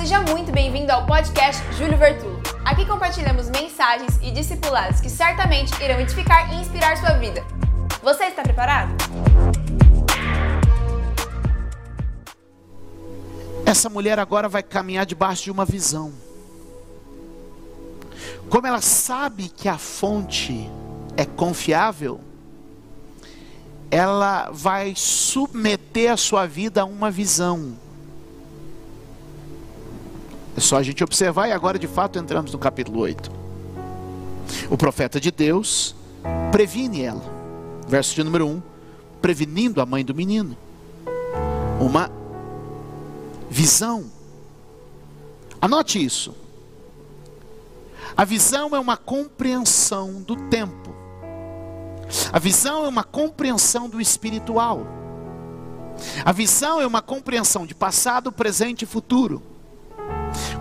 seja muito bem-vindo ao podcast Júlio Vertulo. Aqui compartilhamos mensagens e discipulados que certamente irão edificar e inspirar sua vida. Você está preparado? Essa mulher agora vai caminhar debaixo de uma visão. Como ela sabe que a fonte é confiável, ela vai submeter a sua vida a uma visão. É só a gente observar e agora de fato entramos no capítulo 8. O profeta de Deus previne ela. Verso de número 1, prevenindo a mãe do menino. Uma visão. Anote isso. A visão é uma compreensão do tempo. A visão é uma compreensão do espiritual. A visão é uma compreensão de passado, presente e futuro.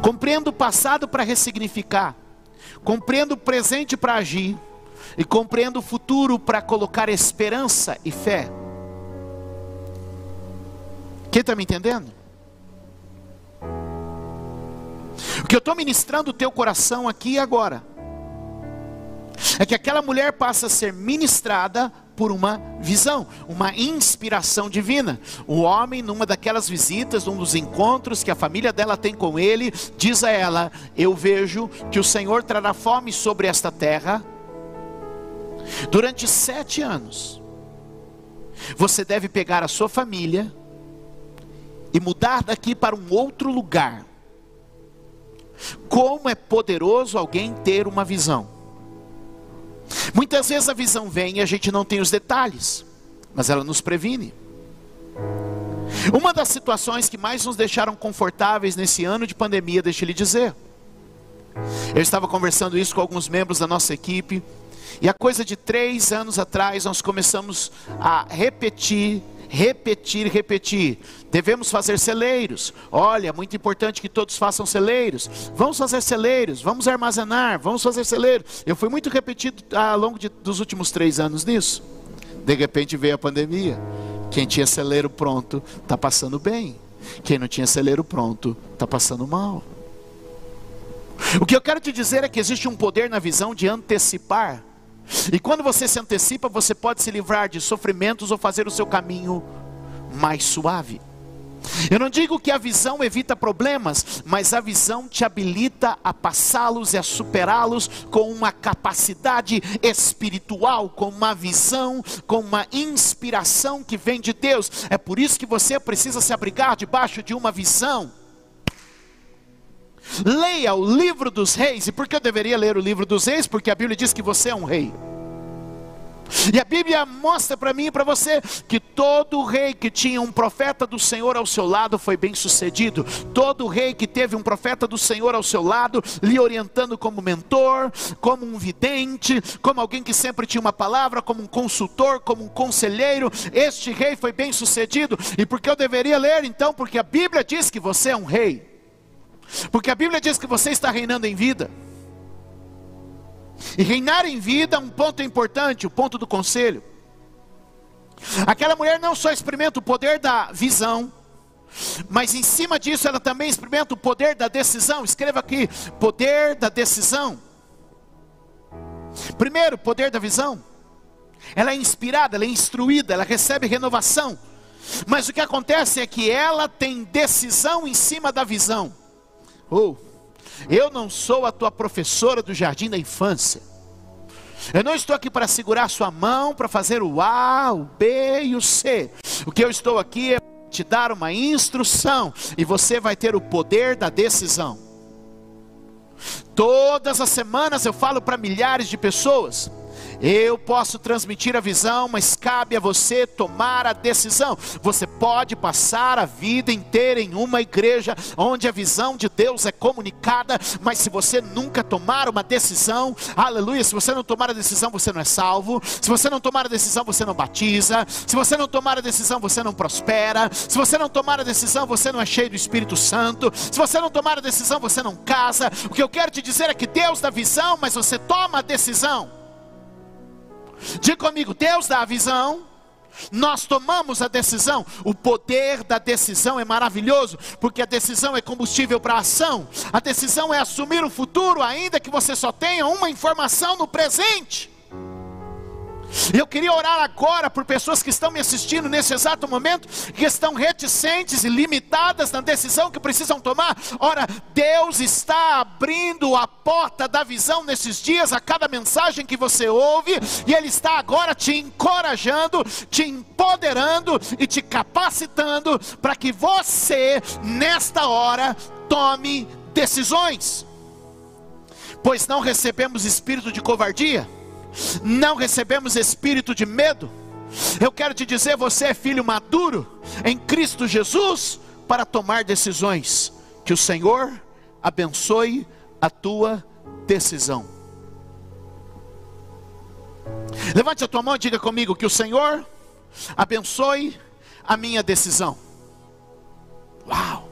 Compreendo o passado para ressignificar. Compreendo o presente para agir. E compreendo o futuro para colocar esperança e fé. Quem está me entendendo? O que eu estou ministrando o teu coração aqui e agora é que aquela mulher passa a ser ministrada por uma visão, uma inspiração divina. O homem, numa daquelas visitas, num dos encontros que a família dela tem com ele, diz a ela: Eu vejo que o Senhor trará fome sobre esta terra durante sete anos. Você deve pegar a sua família e mudar daqui para um outro lugar. Como é poderoso alguém ter uma visão. Muitas vezes a visão vem e a gente não tem os detalhes, mas ela nos previne. Uma das situações que mais nos deixaram confortáveis nesse ano de pandemia, deixa eu lhe dizer. Eu estava conversando isso com alguns membros da nossa equipe, e a coisa de três anos atrás nós começamos a repetir repetir, repetir. Devemos fazer celeiros. Olha, muito importante que todos façam celeiros. Vamos fazer celeiros, vamos armazenar, vamos fazer celeiros. Eu fui muito repetido ao longo de, dos últimos três anos nisso. De repente veio a pandemia. Quem tinha celeiro pronto está passando bem. Quem não tinha celeiro pronto está passando mal. O que eu quero te dizer é que existe um poder na visão de antecipar e quando você se antecipa, você pode se livrar de sofrimentos ou fazer o seu caminho mais suave. Eu não digo que a visão evita problemas, mas a visão te habilita a passá-los e a superá-los com uma capacidade espiritual, com uma visão, com uma inspiração que vem de Deus. É por isso que você precisa se abrigar debaixo de uma visão. Leia o livro dos reis. E por que eu deveria ler o livro dos reis? Porque a Bíblia diz que você é um rei. E a Bíblia mostra para mim e para você que todo rei que tinha um profeta do Senhor ao seu lado foi bem sucedido. Todo rei que teve um profeta do Senhor ao seu lado, lhe orientando como mentor, como um vidente, como alguém que sempre tinha uma palavra, como um consultor, como um conselheiro, este rei foi bem sucedido. E por que eu deveria ler então? Porque a Bíblia diz que você é um rei. Porque a Bíblia diz que você está reinando em vida. E reinar em vida é um ponto importante, o ponto do conselho. Aquela mulher não só experimenta o poder da visão, mas em cima disso ela também experimenta o poder da decisão. Escreva aqui: poder da decisão. Primeiro, poder da visão. Ela é inspirada, ela é instruída, ela recebe renovação. Mas o que acontece é que ela tem decisão em cima da visão. Oh, eu não sou a tua professora do jardim da infância. Eu não estou aqui para segurar sua mão, para fazer o A, o B e o C. O que eu estou aqui é te dar uma instrução e você vai ter o poder da decisão. Todas as semanas eu falo para milhares de pessoas. Eu posso transmitir a visão, mas cabe a você tomar a decisão. Você pode passar a vida inteira em uma igreja onde a visão de Deus é comunicada, mas se você nunca tomar uma decisão, aleluia, se você não tomar a decisão, você não é salvo. Se você não tomar a decisão, você não batiza. Se você não tomar a decisão, você não prospera. Se você não tomar a decisão, você não é cheio do Espírito Santo. Se você não tomar a decisão, você não casa. O que eu quero te dizer é que Deus dá visão, mas você toma a decisão. Diga comigo, Deus dá a visão, nós tomamos a decisão. O poder da decisão é maravilhoso, porque a decisão é combustível para a ação. A decisão é assumir o futuro, ainda que você só tenha uma informação no presente. Eu queria orar agora por pessoas que estão me assistindo nesse exato momento, que estão reticentes e limitadas na decisão que precisam tomar. Ora, Deus está abrindo a porta da visão nesses dias a cada mensagem que você ouve, e Ele está agora te encorajando, te empoderando e te capacitando para que você, nesta hora, tome decisões. Pois não recebemos espírito de covardia não recebemos espírito de medo. Eu quero te dizer, você é filho maduro em Cristo Jesus para tomar decisões. Que o Senhor abençoe a tua decisão. Levante a tua mão e diga comigo que o Senhor abençoe a minha decisão. Uau!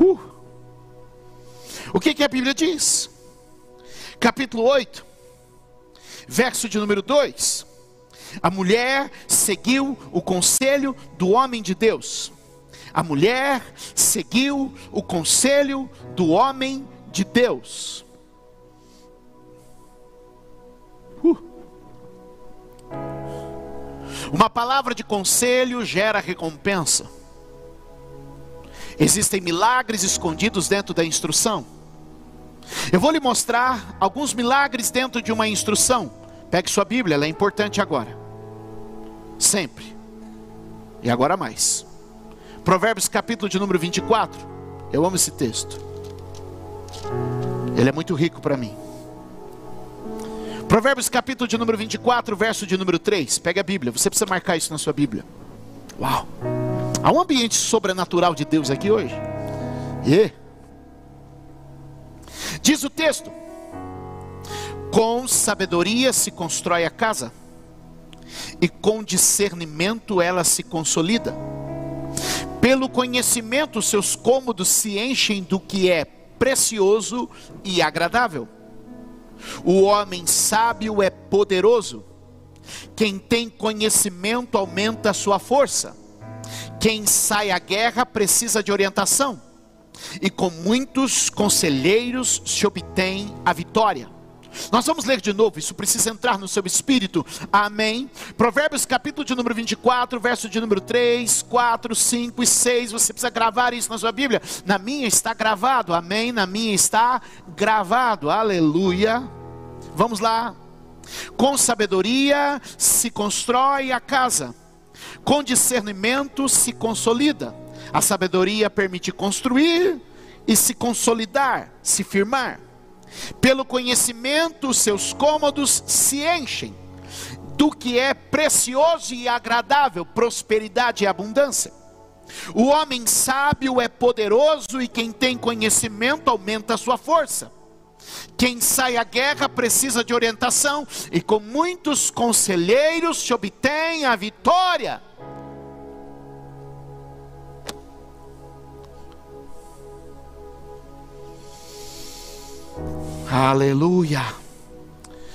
Uh. O que, que a Bíblia diz? Capítulo 8, verso de número 2. A mulher seguiu o conselho do homem de Deus. A mulher seguiu o conselho do homem de Deus. Uh. Uma palavra de conselho gera recompensa. Existem milagres escondidos dentro da instrução. Eu vou lhe mostrar alguns milagres dentro de uma instrução. Pegue sua Bíblia, ela é importante agora. Sempre. E agora mais. Provérbios capítulo de número 24. Eu amo esse texto. Ele é muito rico para mim. Provérbios capítulo de número 24, verso de número 3. Pega a Bíblia, você precisa marcar isso na sua Bíblia. Uau! Há um ambiente sobrenatural de Deus aqui hoje. E yeah. Diz o texto: com sabedoria se constrói a casa, e com discernimento ela se consolida. Pelo conhecimento, seus cômodos se enchem do que é precioso e agradável. O homem sábio é poderoso. Quem tem conhecimento aumenta a sua força. Quem sai à guerra precisa de orientação e com muitos conselheiros se obtém a vitória. Nós vamos ler de novo, isso precisa entrar no seu espírito. Amém. Provérbios capítulo de número 24, verso de número 3, 4, 5 e 6. Você precisa gravar isso na sua Bíblia. Na minha está gravado. Amém. Na minha está gravado. Aleluia. Vamos lá. Com sabedoria se constrói a casa. Com discernimento se consolida. A sabedoria permite construir e se consolidar, se firmar. Pelo conhecimento, seus cômodos se enchem do que é precioso e agradável, prosperidade e abundância. O homem sábio é poderoso e quem tem conhecimento aumenta a sua força. Quem sai à guerra precisa de orientação e com muitos conselheiros se obtém a vitória. Aleluia.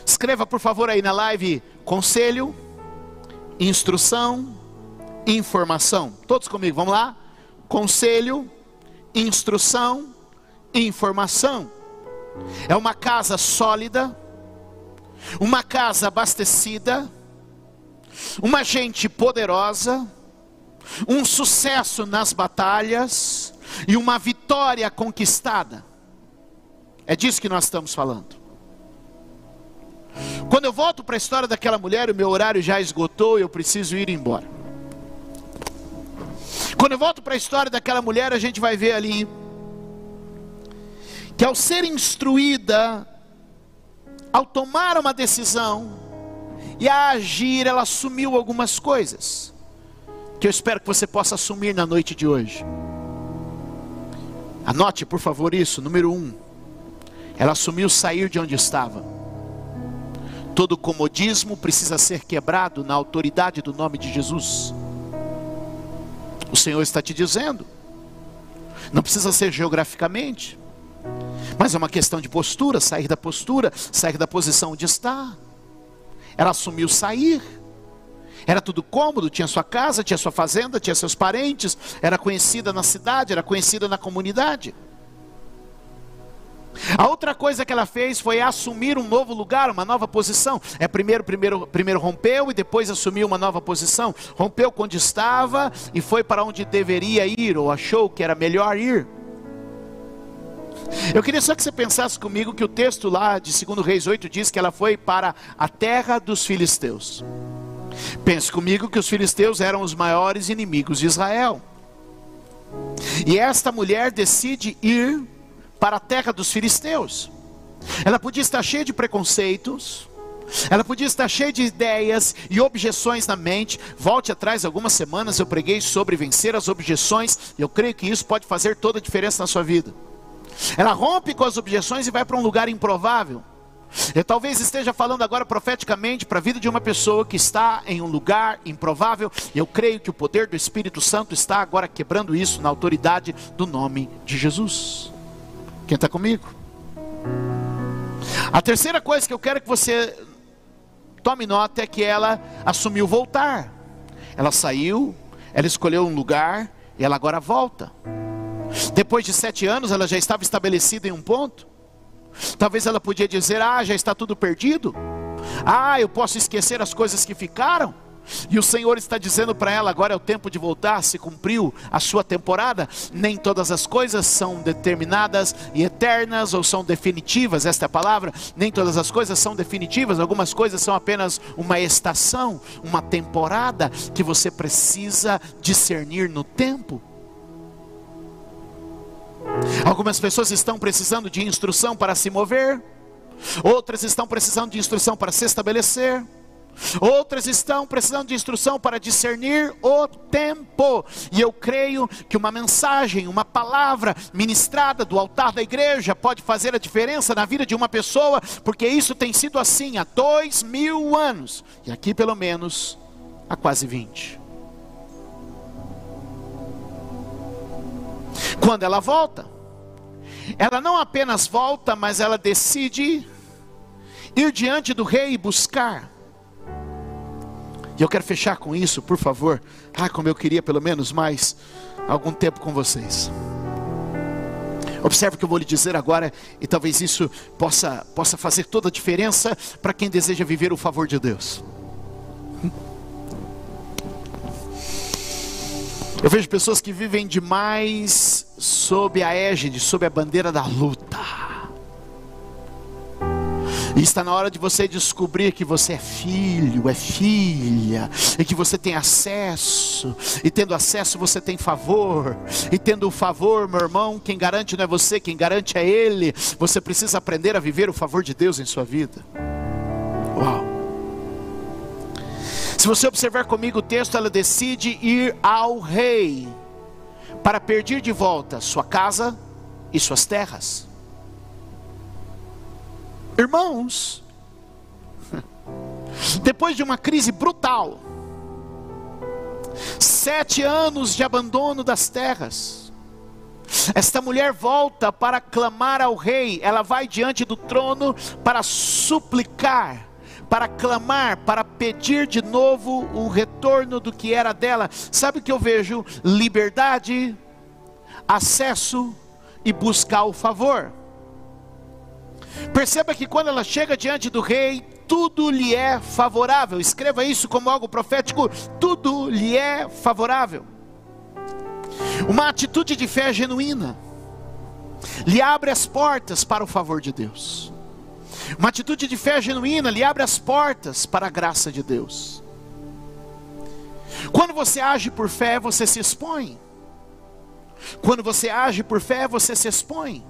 Escreva por favor aí na live conselho, instrução, informação. Todos comigo, vamos lá? Conselho, instrução, informação. É uma casa sólida, uma casa abastecida, uma gente poderosa, um sucesso nas batalhas e uma vitória conquistada. É disso que nós estamos falando. Quando eu volto para a história daquela mulher, o meu horário já esgotou e eu preciso ir embora. Quando eu volto para a história daquela mulher, a gente vai ver ali que ao ser instruída, ao tomar uma decisão e a agir, ela assumiu algumas coisas que eu espero que você possa assumir na noite de hoje. Anote, por favor, isso. Número um ela assumiu sair de onde estava. Todo comodismo precisa ser quebrado na autoridade do nome de Jesus. O Senhor está te dizendo. Não precisa ser geograficamente. Mas é uma questão de postura, sair da postura, sair da posição onde está. Ela assumiu sair. Era tudo cômodo, tinha sua casa, tinha sua fazenda, tinha seus parentes, era conhecida na cidade, era conhecida na comunidade. A outra coisa que ela fez foi assumir um novo lugar, uma nova posição. É primeiro, primeiro, primeiro rompeu e depois assumiu uma nova posição. Rompeu onde estava e foi para onde deveria ir ou achou que era melhor ir. Eu queria só que você pensasse comigo que o texto lá de 2 Reis 8 diz que ela foi para a terra dos filisteus. Pense comigo que os filisteus eram os maiores inimigos de Israel. E esta mulher decide ir para a terra dos filisteus. Ela podia estar cheia de preconceitos, ela podia estar cheia de ideias e objeções na mente. Volte atrás, algumas semanas eu preguei sobre vencer as objeções, e eu creio que isso pode fazer toda a diferença na sua vida. Ela rompe com as objeções e vai para um lugar improvável. Eu talvez esteja falando agora profeticamente para a vida de uma pessoa que está em um lugar improvável. Eu creio que o poder do Espírito Santo está agora quebrando isso na autoridade do nome de Jesus. Quem está comigo? A terceira coisa que eu quero que você tome nota é que ela assumiu voltar. Ela saiu, ela escolheu um lugar e ela agora volta. Depois de sete anos, ela já estava estabelecida em um ponto. Talvez ela podia dizer: Ah, já está tudo perdido. Ah, eu posso esquecer as coisas que ficaram. E o Senhor está dizendo para ela: agora é o tempo de voltar, se cumpriu a sua temporada. Nem todas as coisas são determinadas e eternas ou são definitivas, esta é a palavra. Nem todas as coisas são definitivas, algumas coisas são apenas uma estação, uma temporada que você precisa discernir no tempo. Algumas pessoas estão precisando de instrução para se mover, outras estão precisando de instrução para se estabelecer. Outras estão precisando de instrução para discernir o tempo. E eu creio que uma mensagem, uma palavra ministrada do altar da igreja pode fazer a diferença na vida de uma pessoa, porque isso tem sido assim há dois mil anos, e aqui pelo menos há quase vinte. Quando ela volta, ela não apenas volta, mas ela decide ir diante do rei e buscar. E eu quero fechar com isso, por favor. Ah, como eu queria pelo menos mais algum tempo com vocês. Observe o que eu vou lhe dizer agora, e talvez isso possa, possa fazer toda a diferença para quem deseja viver o favor de Deus. Eu vejo pessoas que vivem demais sob a égide, sob a bandeira da luta. E está na hora de você descobrir que você é filho, é filha, e que você tem acesso, e tendo acesso você tem favor, e tendo o favor, meu irmão, quem garante não é você, quem garante é Ele. Você precisa aprender a viver o favor de Deus em sua vida. Uau! Se você observar comigo o texto, ela decide ir ao rei para pedir de volta sua casa e suas terras. Irmãos, depois de uma crise brutal, sete anos de abandono das terras, esta mulher volta para clamar ao rei, ela vai diante do trono para suplicar para clamar, para pedir de novo o retorno do que era dela. Sabe o que eu vejo? Liberdade, acesso e buscar o favor. Perceba que quando ela chega diante do rei, tudo lhe é favorável. Escreva isso como algo profético: tudo lhe é favorável. Uma atitude de fé genuína lhe abre as portas para o favor de Deus. Uma atitude de fé genuína lhe abre as portas para a graça de Deus. Quando você age por fé, você se expõe. Quando você age por fé, você se expõe.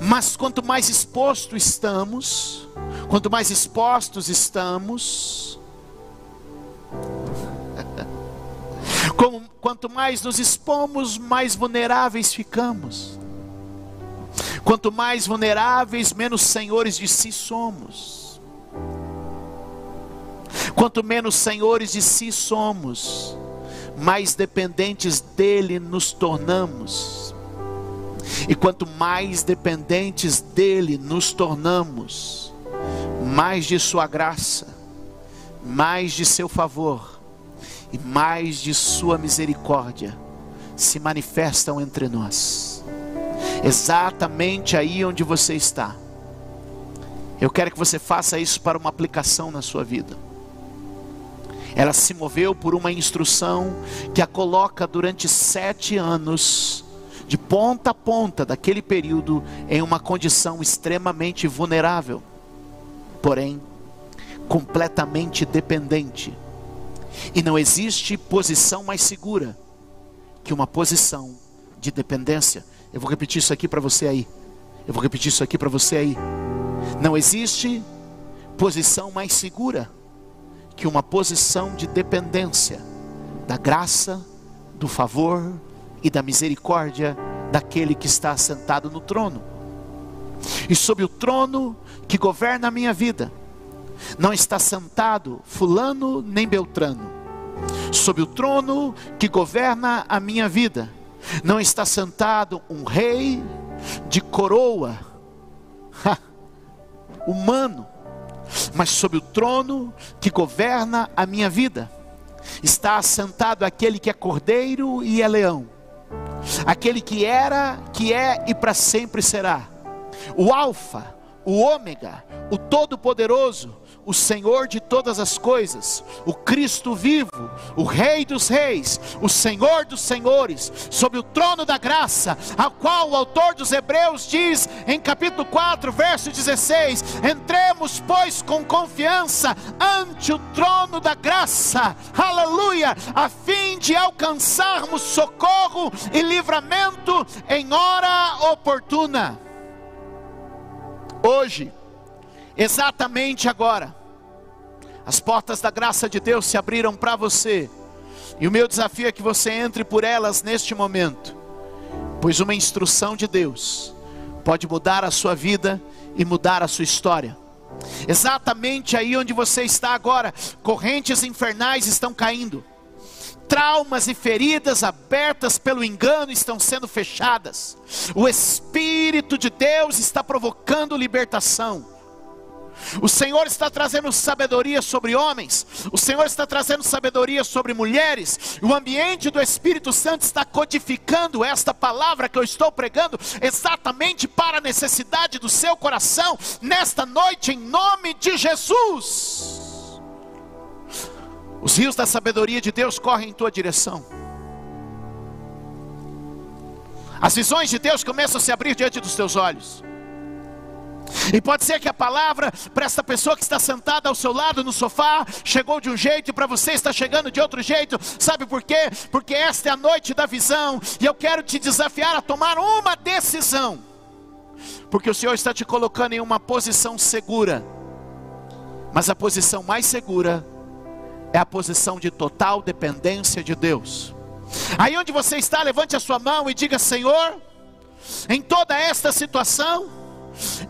Mas quanto mais exposto estamos, quanto mais expostos estamos, como, quanto mais nos expomos, mais vulneráveis ficamos. Quanto mais vulneráveis, menos senhores de si somos. Quanto menos senhores de si somos, mais dependentes dele nos tornamos. E quanto mais dependentes dele nos tornamos, mais de sua graça, mais de seu favor e mais de sua misericórdia se manifestam entre nós. Exatamente aí onde você está. Eu quero que você faça isso para uma aplicação na sua vida. Ela se moveu por uma instrução que a coloca durante sete anos, de ponta a ponta daquele período, em uma condição extremamente vulnerável, porém completamente dependente. E não existe posição mais segura que uma posição de dependência. Eu vou repetir isso aqui para você aí. Eu vou repetir isso aqui para você aí. Não existe posição mais segura que uma posição de dependência da graça, do favor e da misericórdia daquele que está sentado no trono. E sobre o trono que governa a minha vida, não está sentado fulano nem beltrano. Sobre o trono que governa a minha vida, não está sentado um rei de coroa humano, mas sobre o trono que governa a minha vida, está assentado aquele que é cordeiro e é leão, aquele que era, que é e para sempre será, o Alfa, o Ômega, o Todo-Poderoso, o Senhor de todas as coisas, o Cristo vivo, o Rei dos Reis, o Senhor dos Senhores, sobre o trono da graça, ao qual o autor dos Hebreus diz em capítulo 4, verso 16: Entremos, pois, com confiança ante o trono da graça, aleluia, a fim de alcançarmos socorro e livramento em hora oportuna. Hoje, Exatamente agora, as portas da graça de Deus se abriram para você, e o meu desafio é que você entre por elas neste momento, pois uma instrução de Deus pode mudar a sua vida e mudar a sua história. Exatamente aí onde você está agora, correntes infernais estão caindo, traumas e feridas abertas pelo engano estão sendo fechadas, o Espírito de Deus está provocando libertação. O Senhor está trazendo sabedoria sobre homens, o Senhor está trazendo sabedoria sobre mulheres. O ambiente do Espírito Santo está codificando esta palavra que eu estou pregando exatamente para a necessidade do seu coração nesta noite, em nome de Jesus. Os rios da sabedoria de Deus correm em tua direção. As visões de Deus começam a se abrir diante dos teus olhos. E pode ser que a palavra para essa pessoa que está sentada ao seu lado no sofá chegou de um jeito e para você está chegando de outro jeito. Sabe por quê? Porque esta é a noite da visão e eu quero te desafiar a tomar uma decisão. Porque o Senhor está te colocando em uma posição segura. Mas a posição mais segura é a posição de total dependência de Deus. Aí onde você está, levante a sua mão e diga: Senhor, em toda esta situação,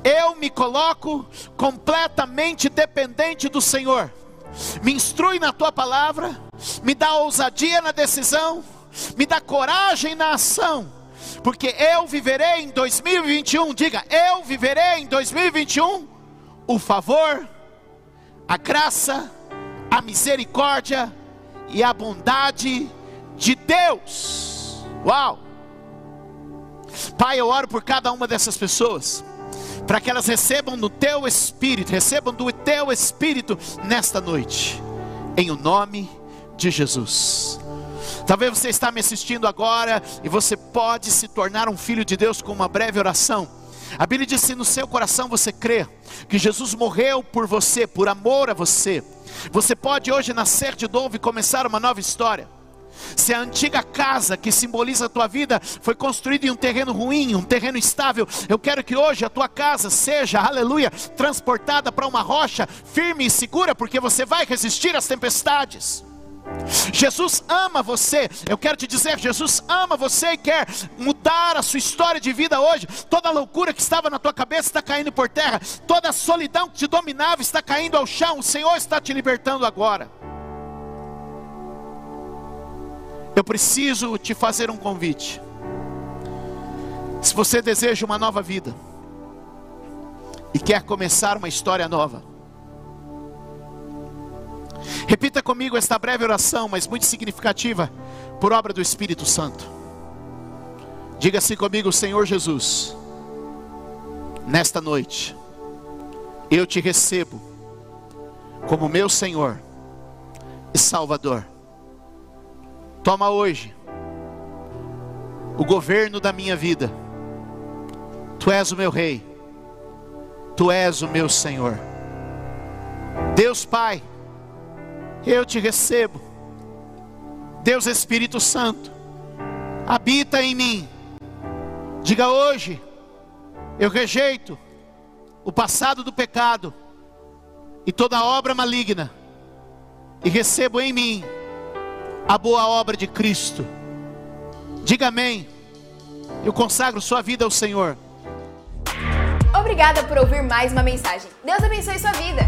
eu me coloco completamente dependente do Senhor. Me instrui na tua palavra, me dá ousadia na decisão, me dá coragem na ação, porque eu viverei em 2021. Diga, eu viverei em 2021 o favor, a graça, a misericórdia e a bondade de Deus. Uau! Pai, eu oro por cada uma dessas pessoas para que elas recebam no teu espírito, recebam do teu espírito nesta noite, em o nome de Jesus. Talvez você está me assistindo agora e você pode se tornar um filho de Deus com uma breve oração. A Bíblia diz: se no seu coração você crê que Jesus morreu por você, por amor a você, você pode hoje nascer de novo e começar uma nova história. Se a antiga casa que simboliza a tua vida foi construída em um terreno ruim, um terreno estável, eu quero que hoje a tua casa seja, aleluia, transportada para uma rocha firme e segura, porque você vai resistir às tempestades. Jesus ama você. Eu quero te dizer, Jesus ama você e quer mudar a sua história de vida hoje. Toda loucura que estava na tua cabeça está caindo por terra. Toda a solidão que te dominava está caindo ao chão. O Senhor está te libertando agora. Eu preciso te fazer um convite. Se você deseja uma nova vida e quer começar uma história nova, repita comigo esta breve oração, mas muito significativa, por obra do Espírito Santo. Diga assim comigo, Senhor Jesus, nesta noite, eu te recebo como meu Senhor e Salvador. Toma hoje o governo da minha vida. Tu és o meu Rei, Tu és o meu Senhor. Deus Pai, eu te recebo. Deus Espírito Santo, habita em mim Diga hoje, eu rejeito o passado do pecado e toda obra maligna, e recebo em mim a boa obra de Cristo. Diga amém. Eu consagro sua vida ao Senhor. Obrigada por ouvir mais uma mensagem. Deus abençoe sua vida.